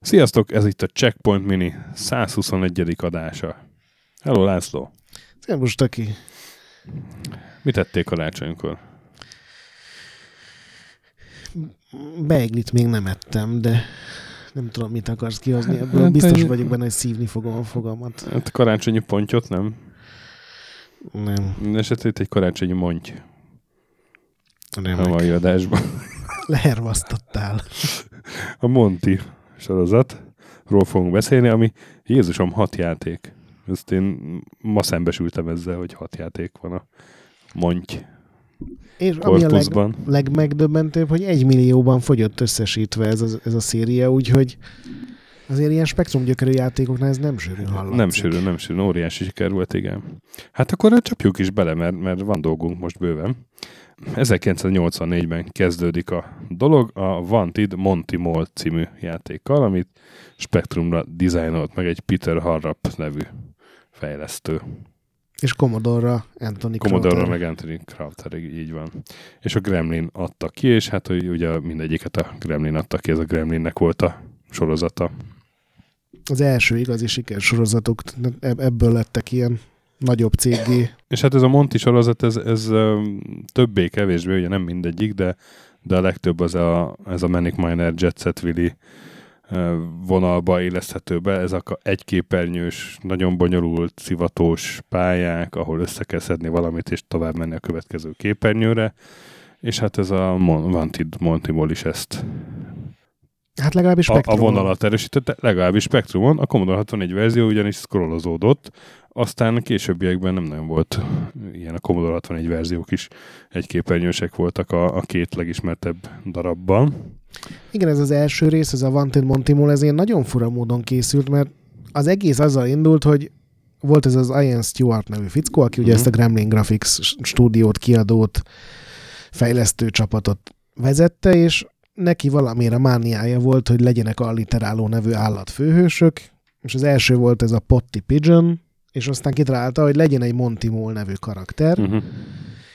Sziasztok, ez itt a Checkpoint Mini 121. adása. Hello László! Szervus, Taki! Mit tették karácsonykor? Beiglit még nem ettem, de nem tudom, mit akarsz kihozni ebből. Hát, Biztos egy... vagyok benne, hogy szívni fogom a fogamat. Hát karácsonyi pontyot nem? Nem. Esetleg egy karácsonyi monty. Remek. A mai adásban. Lehervasztottál. A Monty sorozatról fogunk beszélni, ami Jézusom hat játék. Ezt én ma szembesültem ezzel, hogy hat játék van a Monty és ami a leg, legmegdöbbentőbb, hogy egy millióban fogyott összesítve ez a, ez a széria, úgyhogy azért ilyen spektrum gyökerű játékoknál ez nem sűrű hallatszik. Nem sűrű, nem sűrű, óriási siker volt, igen. Hát akkor csapjuk is bele, mert, mert van dolgunk most bőven. 1984-ben kezdődik a dolog a Wanted Monty Mall című játékkal, amit Spectrumra dizájnolt meg egy Peter Harrap nevű fejlesztő. És Commodore-ra Anthony Commodore-ra meg Anthony Crowther, így van. És a Gremlin adta ki, és hát hogy ugye mindegyiket a Gremlin adta ki, ez a Gremlinnek volt a sorozata. Az első igazi siker sorozatok, ebből lettek ilyen nagyobb cégé. És hát ez a Monty sorozat, ez, ez többé-kevésbé, ugye nem mindegyik, de, de a legtöbb az a, ez a Manic Miner Jet Set Willy vonalba éleszthető be. Ez a egyképernyős, nagyon bonyolult, szivatós pályák, ahol össze kell szedni valamit, és tovább menni a következő képernyőre. És hát ez a Wanted Monty is ezt Hát legalábbis Spectrumon. A, a vonalat erősítette, legalábbis Spectrumon. A Commodore 64 verzió ugyanis scrollozódott, aztán későbbiekben nem nagyon volt ilyen a Commodore 64 verziók is egyképernyősek voltak a, a két legismertebb darabban. Igen, ez az első rész, ez a Wanted Monty Mall, ez ilyen nagyon fura módon készült, mert az egész azzal indult, hogy volt ez az Ian Stewart nevű fickó, aki ugye mm-hmm. ezt a Gremlin Graphics stúdiót, kiadót, fejlesztő csapatot vezette, és neki valamire mániája volt, hogy legyenek alliteráló nevű állatfőhősök, és az első volt ez a Potty Pigeon, és aztán kitalálta, hogy legyen egy Monty Mole nevű karakter, uh-huh.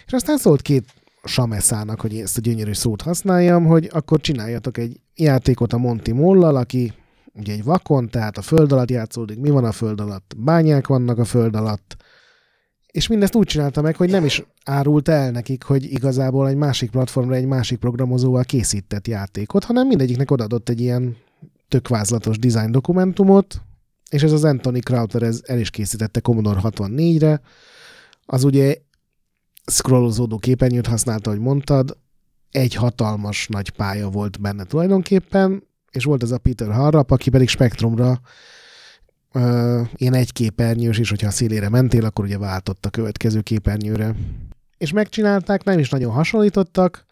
és aztán szólt két Sameszának, hogy ezt a gyönyörű szót használjam, hogy akkor csináljatok egy játékot a Monty Mollal, aki ugye egy vakon, tehát a föld alatt játszódik, mi van a föld alatt, bányák vannak a föld alatt, és mindezt úgy csinálta meg, hogy nem is árult el nekik, hogy igazából egy másik platformra egy másik programozóval készített játékot, hanem mindegyiknek odaadott egy ilyen tökvázlatos design dokumentumot, és ez az Anthony Crowther ez el is készítette Commodore 64-re, az ugye scrollozódó képernyőt használta, ahogy mondtad, egy hatalmas nagy pálya volt benne tulajdonképpen, és volt ez a Peter Harrap, aki pedig Spectrumra uh, ilyen egy képernyős, és hogyha a szélére mentél, akkor ugye váltott a következő képernyőre. És megcsinálták, nem is nagyon hasonlítottak,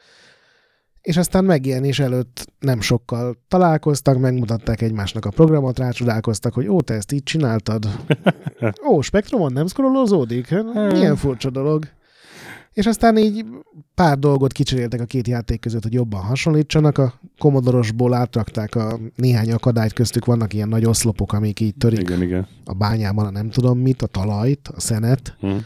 és aztán megjelenés előtt nem sokkal találkoztak, megmutatták egymásnak a programot, rácsodálkoztak, hogy ó, te ezt így csináltad. ó, Spektrumon nem scrollozódik? Milyen furcsa dolog. És aztán így pár dolgot kicseréltek a két játék között, hogy jobban hasonlítsanak. A komodorosból átrakták a néhány akadályt, köztük vannak ilyen nagy oszlopok, amik így törik igen, igen. a bányában, a nem tudom mit, a talajt, a szenet. Hmm.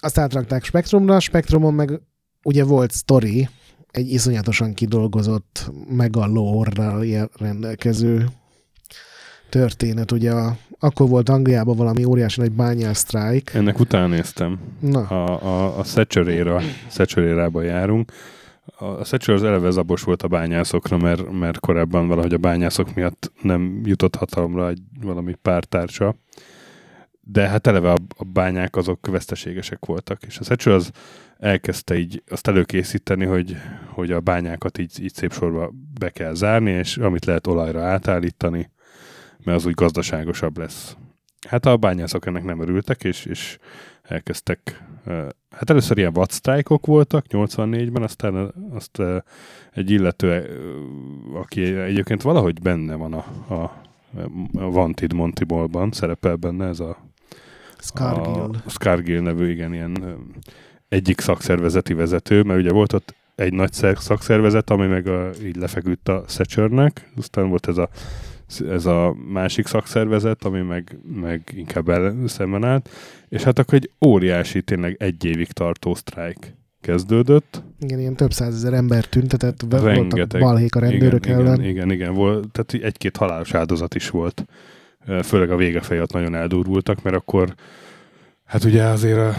Azt átrakták Spektrumra, Spektrumon meg ugye volt story, egy iszonyatosan kidolgozott megalórral rendelkező történet. Ugye a, akkor volt Angliában valami óriási nagy bányás sztrájk. Ennek után néztem. Na. A, a, a Szecseréra, járunk. A Secser az eleve zabos volt a bányászokra, mert, mert korábban valahogy a bányászok miatt nem jutott hatalomra egy valami pártársa. De hát eleve a, a bányák azok veszteségesek voltak. És a Secser az elkezdte így azt előkészíteni, hogy, hogy a bányákat így, így szép sorba be kell zárni, és amit lehet olajra átállítani, mert az úgy gazdaságosabb lesz. Hát a bányászok ennek nem örültek, és, és elkezdtek, hát először ilyen vadsztrájkok voltak 84-ben, aztán azt egy illető, aki egyébként valahogy benne van a, a, Wanted Monty Ballban, szerepel benne ez a Scargill. A Scargill nevű, igen, ilyen egyik szakszervezeti vezető, mert ugye volt ott egy nagy szakszervezet, ami meg a, így lefeküdt a Szecsörnek, aztán volt ez a ez a másik szakszervezet, ami meg, meg inkább el, szemben állt, és hát akkor egy óriási, tényleg egy évig tartó sztrájk kezdődött. Igen, ilyen több százezer ember tüntetett, Rengeteg, voltak balhék a rendőrök igen, ellen. Igen, igen, igen, volt, tehát egy-két halálos áldozat is volt. Főleg a vége nagyon eldurvultak, mert akkor hát ugye azért a,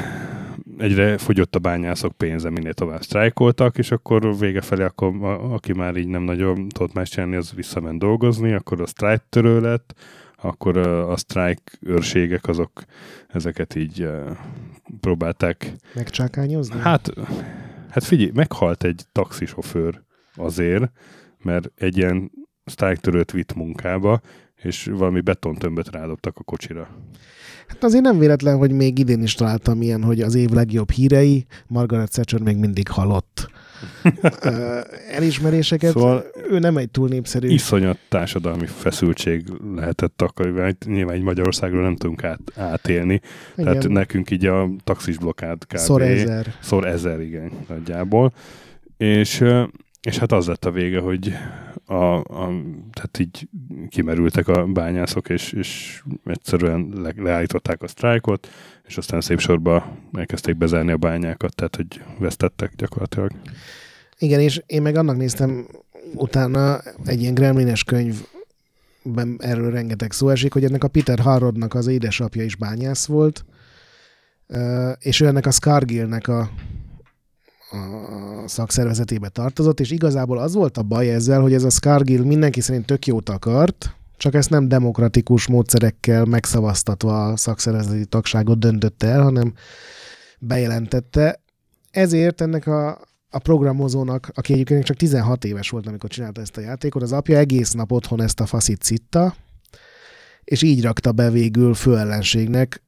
egyre fogyott a bányászok pénze, minél tovább sztrájkoltak, és akkor vége felé, akkor a, aki már így nem nagyon tudott más csinálni, az visszament dolgozni, akkor a sztrájk törő lett, akkor a, a sztrájk őrségek azok ezeket így uh, próbálták... Megcsákányozni? Hát, hát figyelj, meghalt egy taxisofőr azért, mert egy ilyen sztrájktörőt vitt munkába, és valami betontömböt rádobtak a kocsira. Hát azért nem véletlen, hogy még idén is találtam ilyen, hogy az év legjobb hírei, Margaret Thatcher még mindig halott. elismeréseket, szóval ő nem egy túl népszerű. Iszonyat társadalmi feszültség lehetett akkor, nyilván egy Magyarországról nem tudunk át, átélni. Igen. Tehát nekünk így a taxis blokkád kb. Szor ezer. Szor ezer, igen, nagyjából. És, és hát az lett a vége, hogy a, a, tehát így kimerültek a bányászok, és, és egyszerűen le, leállították a sztrájkot, és aztán szép sorba elkezdték bezárni a bányákat, tehát hogy vesztettek gyakorlatilag. Igen, és én meg annak néztem utána egy ilyen gremlines könyv erről rengeteg szó esik, hogy ennek a Peter Harrodnak az édesapja is bányász volt, és ő ennek a Scargillnek a szakszervezetébe tartozott, és igazából az volt a baj ezzel, hogy ez a Scargill mindenki szerint tök jót akart, csak ezt nem demokratikus módszerekkel megszavaztatva a szakszervezeti tagságot döntötte el, hanem bejelentette. Ezért ennek a, a programozónak, aki egyébként csak 16 éves volt, amikor csinálta ezt a játékot, az apja egész nap otthon ezt a faszit citta, és így rakta be végül főellenségnek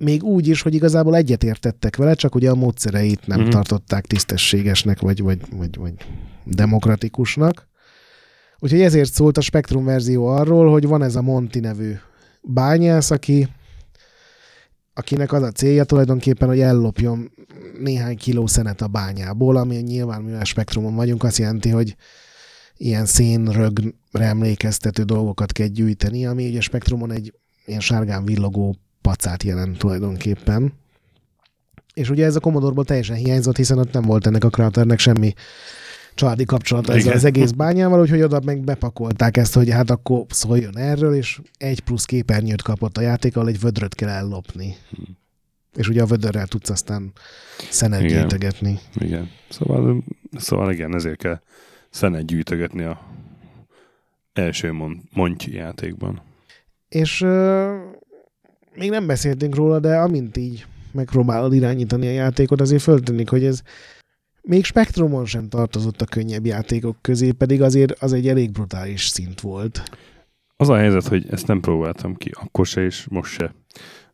még úgy is, hogy igazából egyetértettek vele, csak ugye a módszereit nem mm-hmm. tartották tisztességesnek, vagy, vagy, vagy, vagy demokratikusnak. Úgyhogy ezért szólt a Spektrum verzió arról, hogy van ez a Monti nevű bányász, aki, akinek az a célja tulajdonképpen, hogy ellopjon néhány kiló szenet a bányából, ami nyilván, mivel spektrumon vagyunk, azt jelenti, hogy ilyen szénrögre emlékeztető dolgokat kell gyűjteni, ami ugye a spektrumon egy ilyen sárgán villogó pacát jelent tulajdonképpen. És ugye ez a Commodore-ból teljesen hiányzott, hiszen ott nem volt ennek a kráternek semmi családi kapcsolata ezzel az egész bányával, úgyhogy oda meg bepakolták ezt, hogy hát akkor szóljon erről, és egy plusz képernyőt kapott a játék, ahol egy vödröt kell ellopni. Hmm. És ugye a vödörrel tudsz aztán szenet igen. gyűjtögetni. Igen. Szóval, szóval igen, ezért kell szenet gyűjtögetni a első mont játékban. És még nem beszéltünk róla, de amint így megpróbálod irányítani a játékot, azért föltűnik, hogy ez még Spektrumon sem tartozott a könnyebb játékok közé, pedig azért az egy elég brutális szint volt. Az a helyzet, hogy ezt nem próbáltam ki, akkor se és most se.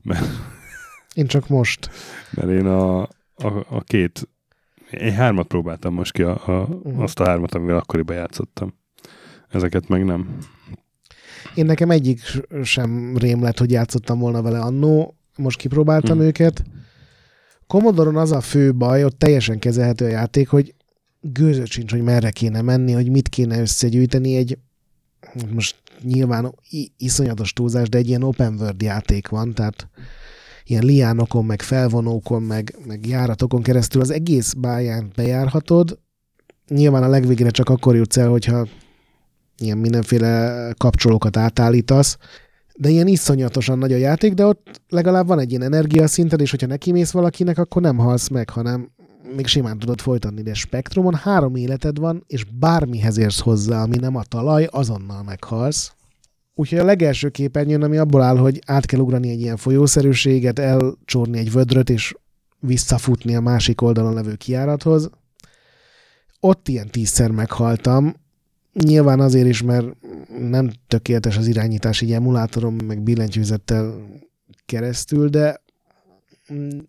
Mert, én csak most. Mert én a, a, a két, én hármat próbáltam most ki, a, a, uh-huh. azt a hármat, amivel akkoriban játszottam. Ezeket meg nem. Én nekem egyik sem rém lett, hogy játszottam volna vele annó, most kipróbáltam hmm. őket. commodore az a fő baj, ott teljesen kezelhető a játék, hogy gőzött sincs, hogy merre kéne menni, hogy mit kéne összegyűjteni. Egy, most nyilván iszonyatos túlzás, de egy ilyen open world játék van, tehát ilyen liánokon, meg felvonókon, meg, meg járatokon keresztül az egész báján bejárhatod. Nyilván a legvégére csak akkor jutsz el, hogyha ilyen mindenféle kapcsolókat átállítasz, de ilyen iszonyatosan nagy a játék, de ott legalább van egy ilyen energiaszinted, és hogyha nekimész valakinek, akkor nem halsz meg, hanem még simán tudod folytatni, de Spektrumon három életed van, és bármihez érsz hozzá, ami nem a talaj, azonnal meghalsz. Úgyhogy a legelső képernyőn, ami abból áll, hogy át kell ugrani egy ilyen folyószerűséget, elcsorni egy vödröt, és visszafutni a másik oldalon levő kiárathoz. Ott ilyen tízszer meghaltam, Nyilván azért is, mert nem tökéletes az irányítás így emulátorom, meg billentyűzettel keresztül, de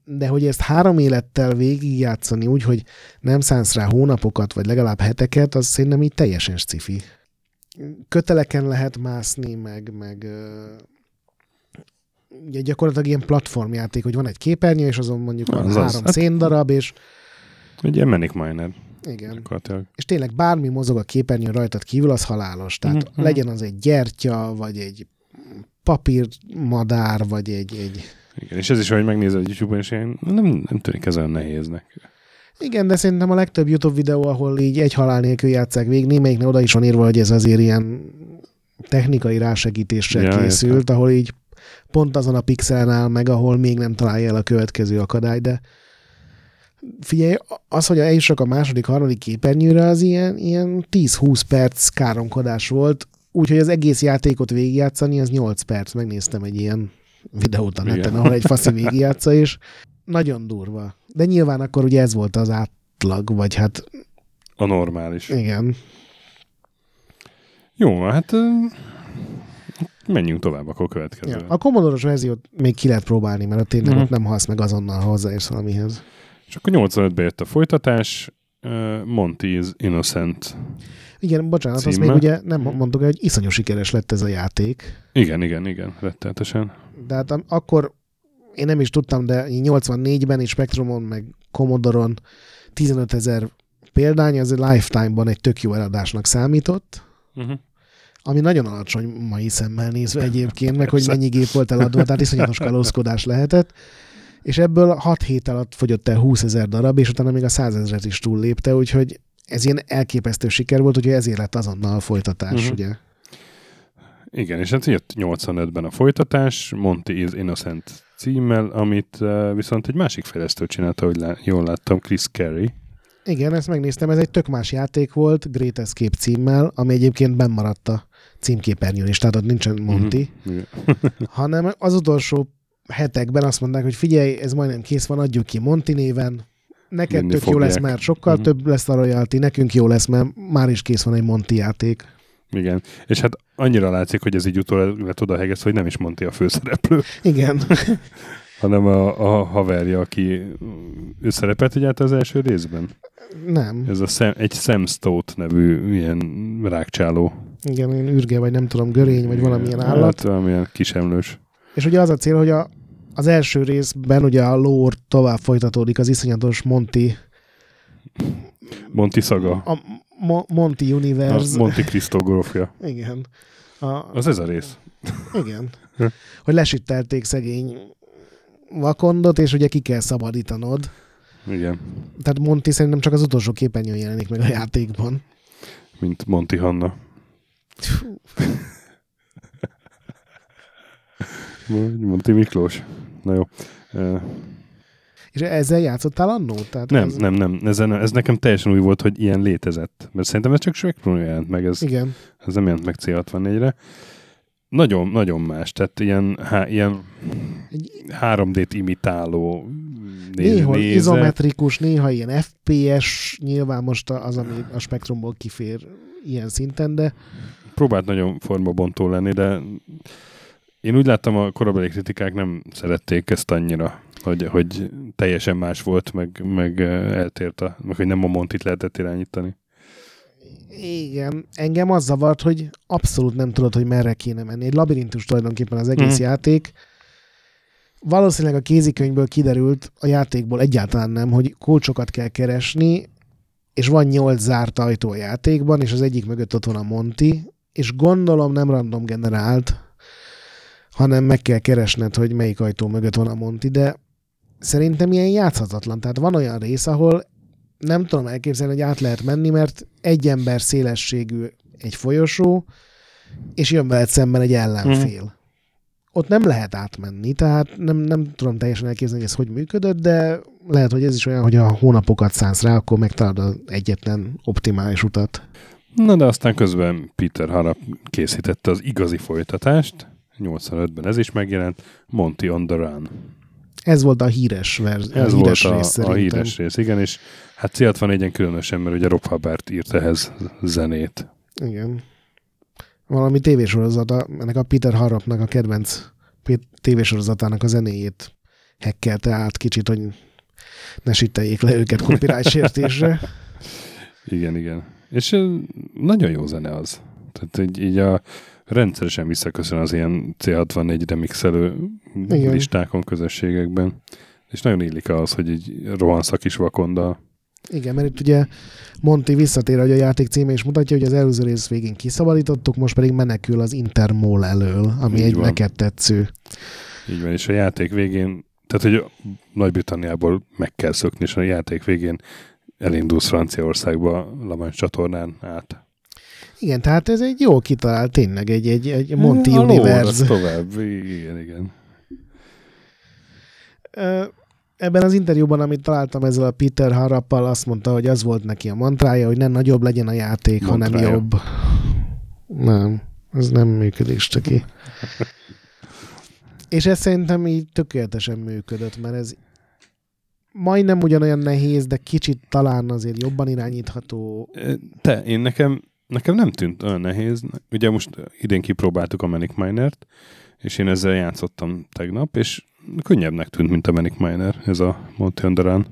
de hogy ezt három élettel végigjátszani úgy, hogy nem szánsz rá hónapokat, vagy legalább heteket, az szerintem így teljesen scifi. Köteleken lehet mászni, meg, meg ugye gyakorlatilag ilyen platformjáték, hogy van egy képernyő, és azon mondjuk van az három az. Hát- széndarab, és ilyen Manic Miner. Igen. És tényleg bármi mozog a képernyőn rajtad kívül, az halálos. Tehát Mhm. legyen az egy gyertya, vagy egy papírmadár, vagy egy, egy... Igen, és ez is, hogy megnézed YouTube-on, és ilyen, nem, nem tűnik ez olyan nehéznek. Igen, de szerintem a legtöbb YouTube videó, ahol így egy halál nélkül játszák végig, némelyiknél oda is van írva, hogy ez azért ilyen technikai rásegítéssel Ja, készült, ahol így pont azon a pixelen áll meg, ahol még nem találja el a következő akadály, de figyelj, az, hogy eljussak a második, harmadik képernyőre, az ilyen, ilyen 10-20 perc káromkodás volt, úgyhogy az egész játékot végigjátszani, az 8 perc. Megnéztem egy ilyen videót a neten, ahol egy faszi végigjátsza, és nagyon durva. De nyilván akkor ugye ez volt az átlag, vagy hát A normális. igen. Jó, hát menjünk tovább akkor a következő. Ja, a Commodore-os verziót még ki lehet próbálni, mert ott tényleg Mhm. ott nem halsz meg azonnal, ha hozzáérsz valamihez. És akkor 85-ben jött a folytatás, ö, Monty's Innocent. Igen, bocsánat, azt Címmel. még ugye nem mondtuk, el, hogy iszonyú sikeres lett ez a játék. Igen, igen, igen, rettenetesen. De hát akkor én nem is tudtam, de 84-ben és Spectrumon, meg Commodore-on 15 ezer példány, az lifetime-ban egy tök jó eladásnak számított, Uh-huh. ami nagyon alacsony mai szemmel nézve egyébként, meg hogy mennyi gép volt eladva, tehát iszonyatos kalózkodás lehetett. És ebből 6 hét alatt fogyott el 20 ezer darab, és utána még a 100 ezeret is túllépte, úgyhogy ez ilyen elképesztő siker volt, úgyhogy ezért lett azonnal a folytatás, uh-huh. ugye? Igen, és hát jött 85-ben a folytatás, Monty is Innocent címmel, amit uh, viszont egy másik fejlesztő csinálta, hogy lá- jól láttam, Chris Carey. Igen, ezt megnéztem, ez egy tök más játék volt, Great Escape címmel, ami egyébként bennmaradt a címképernyőn is, tehát ott nincsen Monty, Mhm. Igen. hanem az utolsó hetekben azt mondták, hogy figyelj, ez majdnem kész van, adjuk ki Monty néven, neked Vinni tök jó fogják. lesz, mert sokkal Mhm. több lesz a royalty, nekünk jó lesz, mert már is kész van egy Monty játék. Igen. És hát annyira látszik, hogy ez így utólag lett oda hegesz, hogy nem is Monty a főszereplő, Igen, hanem a, a haverja, aki ő szerepelt egyáltalán az első részben. nem. Ez a Sam, egy Sam Stout nevű ilyen rákcsáló. Igen, én ürge, vagy nem tudom, görény, vagy valamilyen állat. Hát valamilyen kisemlős. És ugye az a cél, hogy a, az első részben ugye a lore tovább folytatódik az iszonyatos Monty, Monty szaga. a Mo- Monty A Universe. Monty Cristo grófja. Igen. A, Az ez a rész. igen. hogy lesittelték szegény vakondot, és ugye ki kell szabadítanod. Igen. Tehát Monty szerintem csak az utolsó képernyőn jelenik meg a játékban. Mint Monty Hanna. Monty Miklós. Na jó. És ezzel játszottál annó? Tehát nem, ez, nem, nem. Ez, ez nekem teljesen új volt, hogy ilyen létezett. Mert szerintem ez csak Spectrum jelent meg. Ez, Igen. ez nem jelent meg C64-re. Nagyon, nagyon más. Tehát ilyen, há, ilyen Egy 3D-t imitáló néz, nézet. izometrikus, néha ilyen FPS, nyilván most az, ami a spektrumból kifér ilyen szinten, de próbált nagyon formabontó lenni, de én úgy láttam, a korabeli kritikák nem szerették ezt annyira, hogy, hogy teljesen más volt, meg, meg eltért, a, meg hogy nem a Montit lehetett irányítani. igen, engem az zavart, hogy abszolút nem tudod, hogy merre kéne menni. Egy labirintus tulajdonképpen az egész Mhm. játék. Valószínűleg a kézikönyvből kiderült, a játékból egyáltalán nem, hogy kulcsokat kell keresni, és van nyolc zárt ajtó a játékban, és az egyik mögött ott van a Monty, és gondolom nem random generált, hanem meg kell keresned, hogy melyik ajtó mögött van a Monty, de szerintem ilyen játszhatatlan. Tehát van olyan rész, ahol nem tudom elképzelni, hogy át lehet menni, mert egy ember szélességű egy folyosó, és jön veled szemben egy ellenfél. Mhm. Ott nem lehet átmenni, tehát nem, nem tudom teljesen elképzelni, hogy ez hogy működött, de lehet, hogy ez is olyan, hogy a hónapokat szánsz rá, akkor megtalálod az egyetlen optimális utat. Na de aztán közben Peter Harap készítette az igazi folytatást, 85-ben ez is megjelent, Monty on the Run. Ez volt a híres, verz, Ez híres volt a, rész a híres rész, igen, és hát célt van egyen különösen, mert ugye Rob Hubbard írt ehhez zenét. Igen. Valami tévésorozata, ennek a Peter Harapnak a kedvenc tévésorozatának a zenéjét hekkelte át kicsit, hogy ne sitteljék le őket copyright sértésre. Igen, igen. És nagyon jó zene az. Tehát így, így a rendszeresen visszaköszön az ilyen C64 remixelő Igen. listákon, közösségekben. És nagyon illik az, hogy így rohanszak is vakonda Igen, mert itt ugye Monty visszatér, hogy a játék címe is mutatja, hogy az előző rész végén kiszabadítottuk, most pedig menekül az Intermol elől, ami Így egy van. neked tetsző. Így van, és a játék végén, tehát hogy Nagy-Britanniából meg kell szökni, és a játék végén elindulsz Franciaországba Lamans csatornán át. Igen, tehát ez egy jó kitalált, tényleg egy, egy, egy Monty a Universe. tovább, igen, igen. Ebben az interjúban, amit találtam ezzel a Peter Harappal, azt mondta, hogy az volt neki a mantrája, hogy nem nagyobb legyen a játék, hanem Mantrája. jobb. Nem, ez nem működik, Stöki. És ez szerintem így tökéletesen működött, mert ez majdnem ugyanolyan nehéz, de kicsit talán azért jobban irányítható. Te, én nekem, nekem nem tűnt olyan nehéz. Ugye most idén kipróbáltuk a Manic Miner-t, és én ezzel játszottam tegnap, és könnyebbnek tűnt, mint a Manic Miner, ez a Monty Underrun.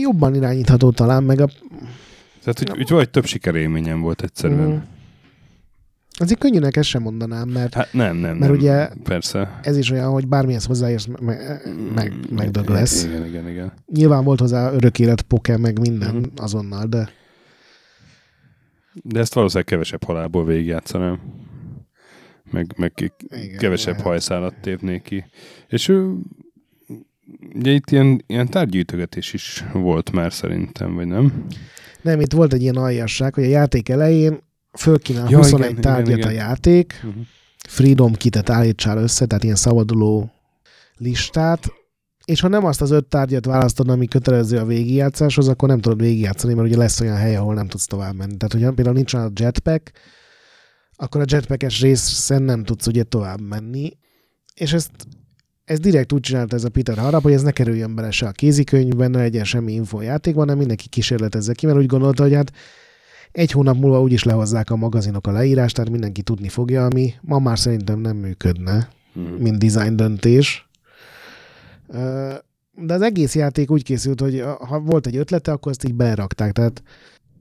Jobban irányítható talán, meg a... Tehát, hogy, hogy vagy több sikerélményem volt egyszerűen. Mm. Azért könnyűnek ezt sem mondanám, mert Hát nem, nem, Mert nem. ugye- Persze. ez is olyan, hogy bármihez hozzáérsz, meg, meg, megdög lesz. Igen, igen, igen. Nyilván volt hozzá örök élet poke, meg minden Mhm. azonnal, de De ezt valószínűleg kevesebb halálból végigjátszanám. Meg, meg Igen, kevesebb lehet. hajszálat tépnék ki. És ő, ugye itt ilyen, ilyen tárgygyűjtögetés is volt már szerintem, vagy nem? nem, itt volt egy ilyen aljasság, hogy a játék elején fölkínál Ja, 21 igen, tárgyat igen, a igen. játék, Uh-huh. Freedom kitet állítsál össze, tehát ilyen szabaduló listát, és ha nem azt az öt tárgyat választod, ami kötelező a végigjátszáshoz, akkor nem tudod végigjátszani, mert ugye lesz olyan hely, ahol nem tudsz tovább menni. Tehát, hogyha például nincs a jetpack, akkor a jetpackes részen nem tudsz ugye tovább menni, és ezt ez direkt úgy csinálta ez a Peter Harap, hogy ez ne kerüljön bele se a kézikönyvben, ne legyen semmi info a játékban, hanem mindenki kísérletezze ki, mert úgy gondolta, hogy hát egy hónap múlva úgyis lehozzák a magazinok a leírást, tehát mindenki tudni fogja, ami ma már szerintem nem működne, Uh-huh. mint design döntés. De az egész játék úgy készült, hogy ha volt egy ötlete, akkor azt így berakták. Tehát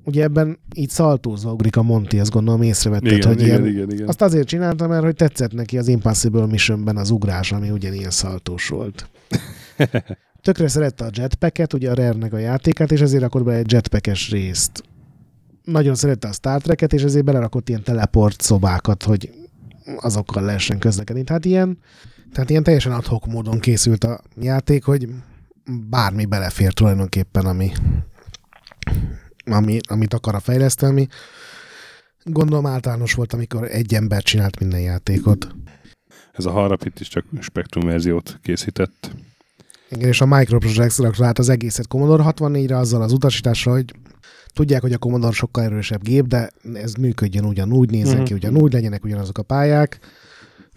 ugye ebben így szaltózva ugrik a Monty, azt gondolom észrevetted, Igen, hogy igen, ilyen, igen, igen. azt azért csinálta, mert hogy tetszett neki az Impossible Missionben az ugrás, ami ugyanilyen szaltós volt. Tökre szerette a jetpacket, ugye a Rare-nek a játékát, és ezért akkor be egy jetpackes részt. Nagyon szerette a Star Trek-et, és ezért belerakott ilyen teleport szobákat, hogy azokkal lehessen közlekedni. Tehát ilyen, tehát ilyen teljesen adhok módon készült a játék, hogy bármi belefér tulajdonképpen, ami, ami, amit akar a fejlesztő, ami gondolom általános volt, amikor egy ember csinált minden játékot. Ez a Harap itt is csak Spectrum verziót készített. Igen, és a Microprojects rakta át az egészet Commodore 64-re azzal az utasítással, hogy tudják, hogy a Commodore sokkal erősebb gép, de ez működjön ugyanúgy, nézzen Mhm. ki ugyanúgy, legyenek ugyanazok a pályák.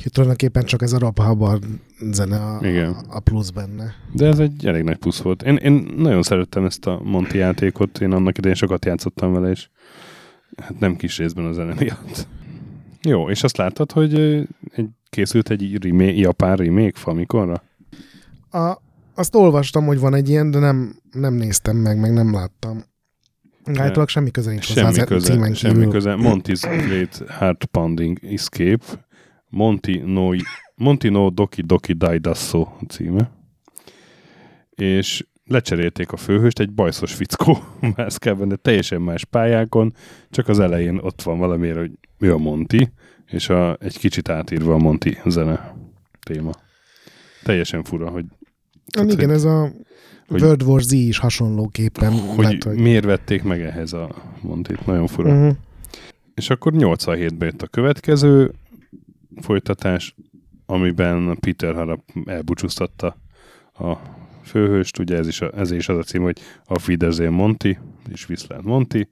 Úgyhogy tulajdonképpen csak ez a Rob Hubbard zene a, Igen. a plusz benne. De ez egy elég nagy plusz volt. Én, én nagyon szerettem ezt a Monty játékot, én annak idején sokat játszottam vele, és hát nem kis részben a zene miatt. Jó, és azt láttad, hogy egy, készült egy remake, japán remake Famiconra? A, azt olvastam, hogy van egy ilyen, de nem, nem néztem meg, meg nem láttam. Állítólag semmi köze nincs hozzá Semmi az köze, címen semmi köze. Monty's Great Heart Pounding Escape. Monty no, Monty no Doki Doki Daidasso címe. És lecserélték a főhőst, egy bajszos fickó mászkál benne, teljesen más pályákon, csak az elején ott van valamiért, hogy ő a Monty, és a, egy kicsit átírva a Monty zene téma. Teljesen fura, hogy, Hát igen, ez a hogy- World War Z is hasonlóképpen. hogy, lett, hogy... miért vették meg ehhez a Montit. Nagyon fura. Uh-huh. És akkor 87-ben jött a következő folytatás, amiben Peter Harap elbúcsúztatta a főhőst, ugye ez is, a, ez is az a cím, hogy a Wiedersehen Monty, és viszlát Monty,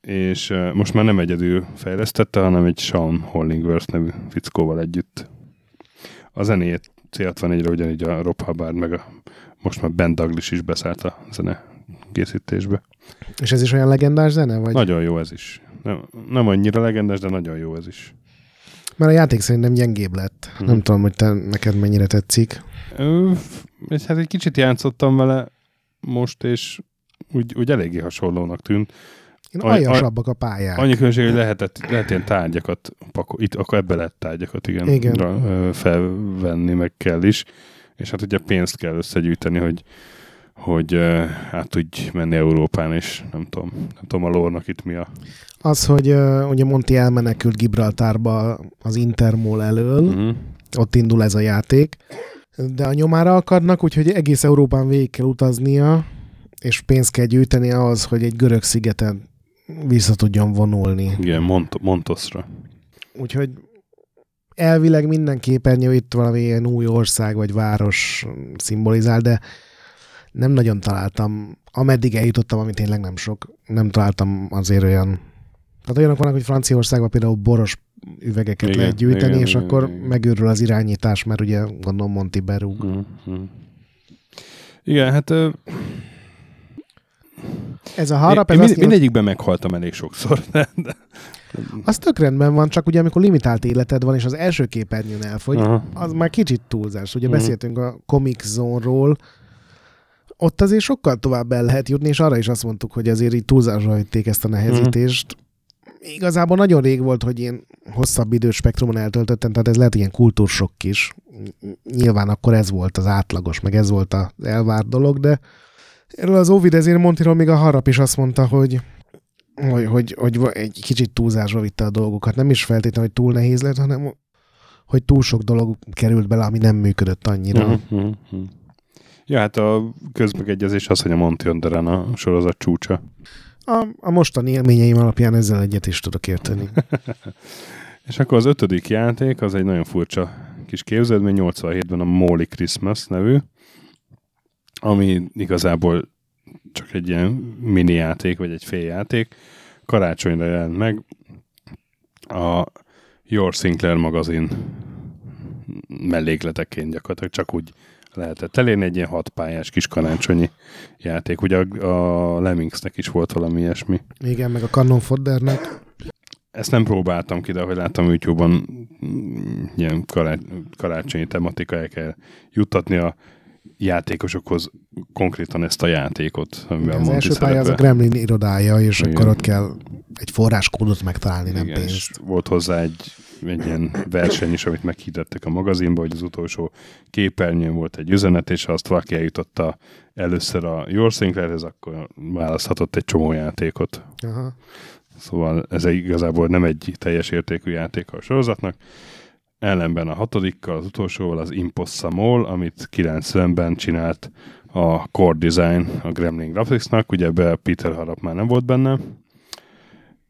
és most már nem egyedül fejlesztette, hanem egy Sean Hollingworth nevű fickóval együtt. A zenét célt van egyre ugyanígy a Rob Hubbard, meg a, most már Ben Douglas is beszállt a zene készítésbe. És ez is olyan legendás zene? Vagy? Nagyon jó ez is. Nem, nem annyira legendás, de nagyon jó ez is. Mert a játék szerintem gyengébb lett. Mhm. Nem tudom, hogy te, neked mennyire tetszik. Ö, és hát egy kicsit játszottam vele most, és úgy, úgy eléggé hasonlónak tűnt. Én aljasabbak a pályák. Annyi különbség, hogy lehetett, lehet ilyen tárgyakat, pakol, itt akkor ebbe lehet tárgyakat igen, Igen. Ra, felvenni, meg kell is. És hát ugye pénzt kell összegyűjteni, hogy, hogy át tudj menni Európán, és nem tudom, nem tudom a lórnak itt mi a... Az, hogy uh, ugye Monti elmenekült Gibraltárba az Intermol elől, uh-huh. ott indul ez a játék, de a nyomára akadnak, úgyhogy egész Európán végig kell utaznia, és pénzt kell gyűjteni ahhoz, hogy egy görög szigeten vissza tudjon vonulni. Igen, Mont- Montosra. Úgyhogy elvileg minden képernyő itt valami ilyen új ország vagy város szimbolizál, de nem nagyon találtam, ameddig eljutottam, amit tényleg nem sok, nem találtam azért olyan tehát olyanok vannak, hogy Franciaországban például boros üvegeket igen, lehet gyűjteni, igen, és igen, akkor igen. megőrül az irányítás, mert ugye gondolom Monti berúg. Mm-hmm. Igen, hát ez a harap... Ez mind, mindegyikben meghaltam elég sokszor. De, de... Az tök rendben van, csak ugye amikor limitált életed van, és az első képernyőn elfogy, Aha. az már kicsit túlzás. Ugye uh-huh. beszéltünk a Comic Zone-ról, ott azért sokkal tovább el lehet jutni, és arra is azt mondtuk, hogy azért így túlzásra hagyték ezt a nehezítést. Uh-huh. Igazából nagyon rég volt, hogy én hosszabb időspektrumon eltöltöttem, tehát ez lehet ilyen kultúrsok is. Nyilván akkor ez volt az átlagos, meg ez volt az elvárt dolog, de Erről az Ovid ezért Montiról még a harap is azt mondta, hogy, hogy, hogy, hogy egy kicsit túlzásra vitte a dolgokat. Nem is feltétlenül, hogy túl nehéz lett, hanem hogy túl sok dolog került bele, ami nem működött annyira. Mm-hmm. Ja, hát a közmegegyezés az, hogy a Monty Underen a sorozat csúcsa. A, a mostani élményeim alapján ezzel egyet is tudok érteni. És akkor az ötödik játék, az egy nagyon furcsa kis képződmény, 87-ben a Molly Christmas nevű, ami igazából csak egy ilyen mini játék, vagy egy féljáték. Karácsonyra jelent meg a Your Sinclair magazin mellékleteként gyakorlatilag csak úgy lehetett elérni egy ilyen hatpályás kis karácsonyi játék. Ugye a, a Lemmingsnek is volt valami ilyesmi. Igen, meg a Cannon Foddernek. Ezt nem próbáltam ki, de ahogy láttam YouTube-on ilyen kará- karácsonyi tematika el kell juttatni a játékosokhoz konkrétan ezt a játékot. Amivel az első pálya az a Gremlin irodája, és Igen. akkor ott kell egy forráskódot megtalálni, nem Igen, pénzt. Volt hozzá egy, egy ilyen verseny is, amit meghirdettek a magazinba, hogy az utolsó képernyőn volt egy üzenet, és ha azt valaki eljutotta először a Your Sinclairhez, akkor választhatott egy csomó játékot. Aha. Szóval ez igazából nem egy teljes értékű játék a sorozatnak, ellenben a hatodikkal, az utolsóval az Impossamol, amit 90-ben csinált a Core Design a Gremlin Graphicsnak, ugye ebbe Peter Harap már nem volt benne,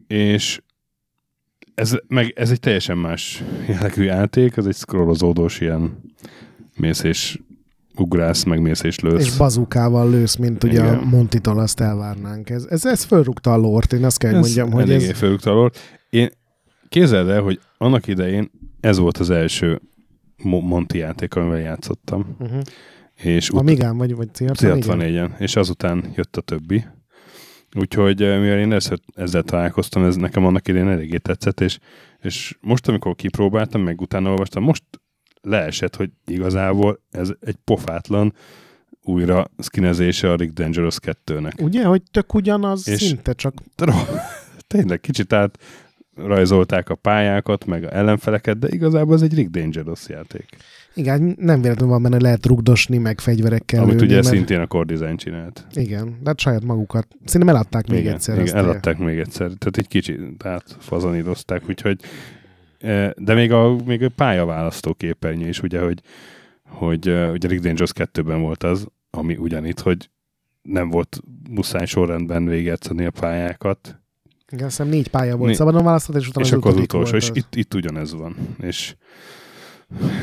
és ez, meg, ez egy teljesen más jellegű játék, ez egy scrollozódós ilyen mész és ugrász, meg mész és lősz. És bazukával lősz, mint ugye Igen. a Montitól azt elvárnánk. Ez, ez, ez fölrúgta a lort, én azt kell, hogy mondjam, hogy ez... fölrúgta a lort. Én képzeld el, hogy annak idején ez volt az első Monti játék, amivel játszottam. Uh-huh. És ut- Amigán vagy, vagy C64-en? És azután jött a többi. Úgyhogy eh, mivel én ezzel, ezzel találkoztam, ez nekem annak idején eléggé tetszett, és, és most, amikor kipróbáltam, meg utána olvastam, most leesett, hogy igazából ez egy pofátlan újra skinezése a Rick Dangerous 2-nek. Ugye, hogy tök ugyanaz és szinte, csak... Tényleg kicsit át rajzolták a pályákat, meg a ellenfeleket, de igazából ez egy Rick Dangerous játék. Igen, nem véletlenül van benne lehet rugdosni, meg fegyverekkel Amit lőni, ugye mert... szintén a Core Design csinált. Igen, de hát saját magukat. Szerintem eladták még igen, egyszer. Igen, eladták még egyszer. Tehát egy kicsit átfazonírozták, úgyhogy e, de még a, még a pályaválasztó képernyő is, ugye, hogy, hogy e, ugye Rick Dangerous 2-ben volt az, ami ugyanitt, hogy nem volt muszáj sorrendben végigjátszani a pályákat, igen, azt négy pálya volt, né... szabadon választott, és utána és az akkor az utolsó, volt és az. itt, itt ugyanez van. És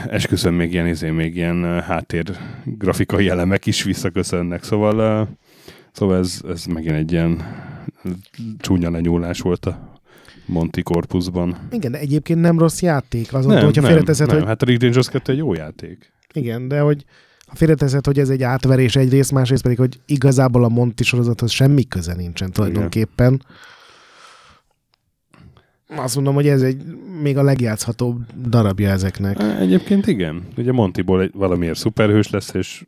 esküszöm még ilyen, izé, még ilyen háttér grafikai elemek is visszaköszönnek, szóval, szóval ez, ez megint egy ilyen csúnya lenyúlás volt a Monty Corpusban. Igen, de egyébként nem rossz játék. Azon, nem, hogyha nem, félreteszed, nem. hogy... Hát a Rick Dangerous 2 egy jó játék. Igen, de hogy ha félreteszed, hogy ez egy átverés egyrészt, másrészt pedig, hogy igazából a Monty sorozathoz semmi köze nincsen tulajdonképpen. Igen azt mondom, hogy ez egy még a legjátszhatóbb darabja ezeknek. Egyébként igen. Ugye Montiból egy, valamiért szuperhős lesz, és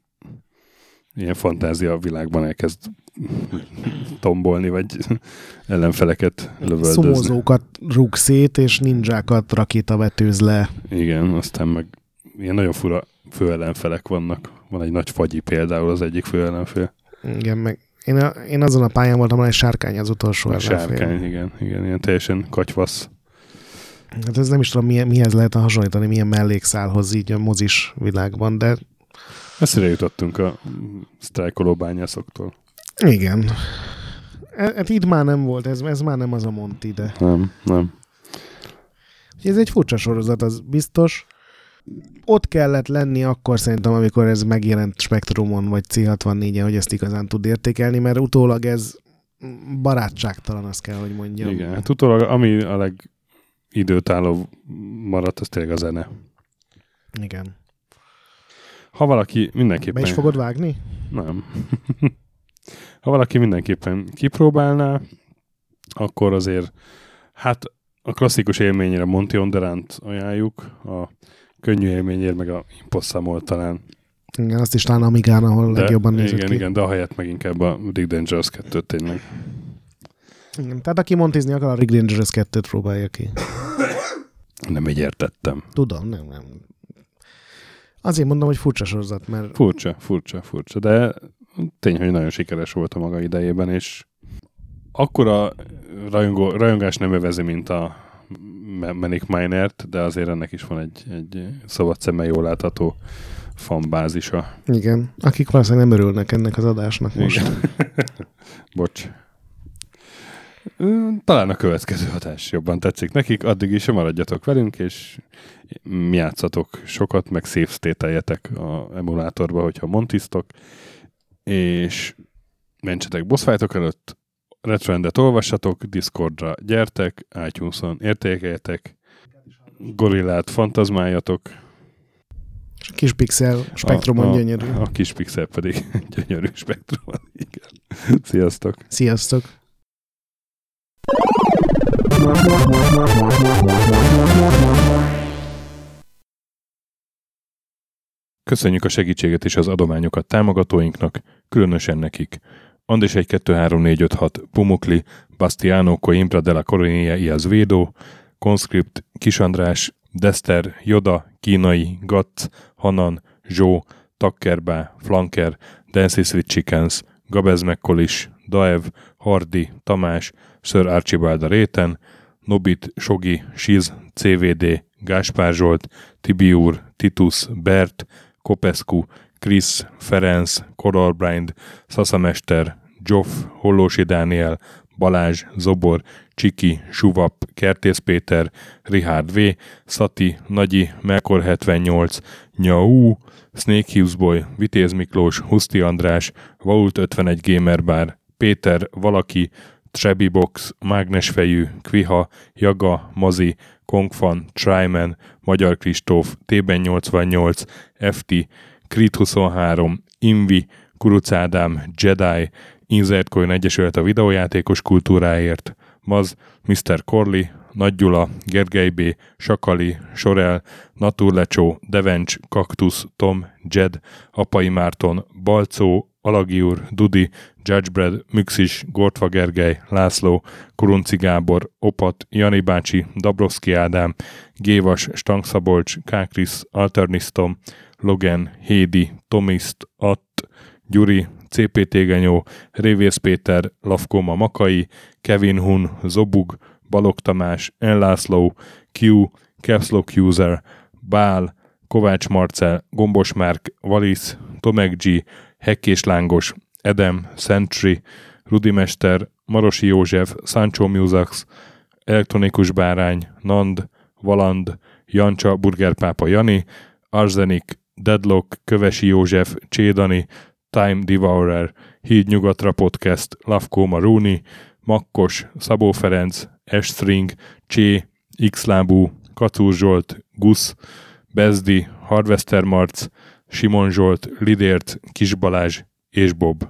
ilyen fantázia világban elkezd tombolni, vagy ellenfeleket lövöldözni. Szomozókat rúg szét, és ninjákat rakétavetőz le. Igen, aztán meg ilyen nagyon fura főellenfelek vannak. Van egy nagy fagyi például az egyik főellenfél. Igen, meg én, a, én azon a pályán voltam, hogy sárkány az utolsó a Sárkány, igen, igen, ilyen teljesen katyvasz. Hát ez nem is tudom, milyen, mihez lehet hasonlítani, milyen mellékszálhoz így a mozis világban, de... Messzire jutottunk a sztrájkoló bányászoktól. Igen. E, hát itt már nem volt, ez, ez már nem az a Monti, de... Nem, nem. Ez egy furcsa sorozat, az biztos. Ott kellett lenni akkor szerintem, amikor ez megjelent Spektrumon, vagy C64-en, hogy ezt igazán tud értékelni, mert utólag ez barátságtalan, azt kell, hogy mondjam. Igen, hát utólag ami a legidőtálló maradt, az tényleg a zene. Igen. Ha valaki mindenképpen... Be is fogod vágni? Nem. ha valaki mindenképpen kipróbálná, akkor azért hát a klasszikus élményére Monty Onderant ajánljuk, a könnyű élményért meg a Imposszamol talán. Igen, azt is talán Amigán, ahol de, legjobban nézett Igen, ki. igen, de ahelyett meg inkább a Rick Dangerous 2 tényleg. Igen, tehát aki montizni akar, a Rick Dangerous 2-t próbálja ki. Nem így értettem. Tudom, nem, nem. Azért mondom, hogy furcsa sorozat, mert... Furcsa, furcsa, furcsa, de tény, hogy nagyon sikeres volt a maga idejében, és akkora rajongó, rajongás nem övezi, mint a Manic Minert, de azért ennek is van egy, egy szabad szemmel jól látható fanbázisa. Igen, akik valószínűleg nem örülnek ennek az adásnak most. Bocs. Talán a következő hatás jobban tetszik nekik, addig is maradjatok velünk, és mi játszatok sokat, meg szép stételjetek a emulátorba, hogyha montisztok, és mentsetek boss előtt, Retroendet olvassatok, Discordra gyertek, iTunes-on értékeljetek, gorillát fantazmáljatok. És a kis pixel spektrumon a, a, gyönyörű. A kis pixel pedig gyönyörű spektrumon. Igen. Sziasztok! Sziasztok! Köszönjük a segítséget és az adományokat támogatóinknak, különösen nekik. Andis 1, 2, 3, 4, 5, 6, Pumukli, Bastiano, Coimbra de la Coronia, Iaz Védó, Conscript, Kisandrás, Dester, Joda, Kínai, Gatz, Hanan, Zsó, Takkerbá, Flanker, Dancy Sweet Chickens, Gabez Mekkolis, Daev, Hardi, Tamás, Sir Archibald a Réten, Nobit, Sogi, Siz, CVD, Gáspár Zsolt, Tibiur, Titus, Bert, Kopescu, Krisz, Ferenc, Koralbrind, Szaszamester, Joff, Hollósi Dániel, Balázs, Zobor, Csiki, Suvap, Kertész Péter, Richard V, Szati, Nagyi, Melkor 78, Nyau, Snake Hughes Boy, Vitéz Miklós, Huszti András, Vault 51 Gamer Bar, Péter, Valaki, Trebi Box, Mágnesfejű, Kviha, Jaga, Mazi, Kongfan, Tryman, Magyar Kristóf, Tében 88, FT, Creed 23, Invi, Kuruc Ádám, Jedi, Insert Coin Egyesület a videójátékos kultúráért, Maz, Mr. Corley, Nagy Gyula, Gergely B., Sakali, Sorel, Naturlecsó, Devencs, Kaktusz, Tom, Jed, Apai Márton, Balcó, Alagiur, Dudi, Judgebred, Müxis, Gortva Gergely, László, Kurunci Opat, Jani bácsi, Dabrowski Ádám, Gévas, Stangszabolcs, Kákris, Alternisztom, Logan, Hédi, Tomiszt, Att, Gyuri, CPT Genyó, Révész Péter, Lavkoma Makai, Kevin Hun, Zobug, Balog Tamás, Enlászló, Q, Capslock User, Bál, Kovács Marcel, Gombos Márk, Valisz, Tomek G, Hekkés Lángos, Edem, Sentry, Rudimester, Marosi József, Sancho Musax, Elektronikus Bárány, Nand, Valand, Jancsa, Burgerpápa Jani, Arzenik, Deadlock, Kövesi József, Csédani, Time Devourer, Híd Nyugatra Podcast, Lavkó Maruni, Makkos, Szabó Ferenc, Estring, Csé, Xlábú, Kacúr Zsolt, Gusz, Bezdi, Harvester Marc, Simon Zsolt, Lidért, Kis Balázs és Bob.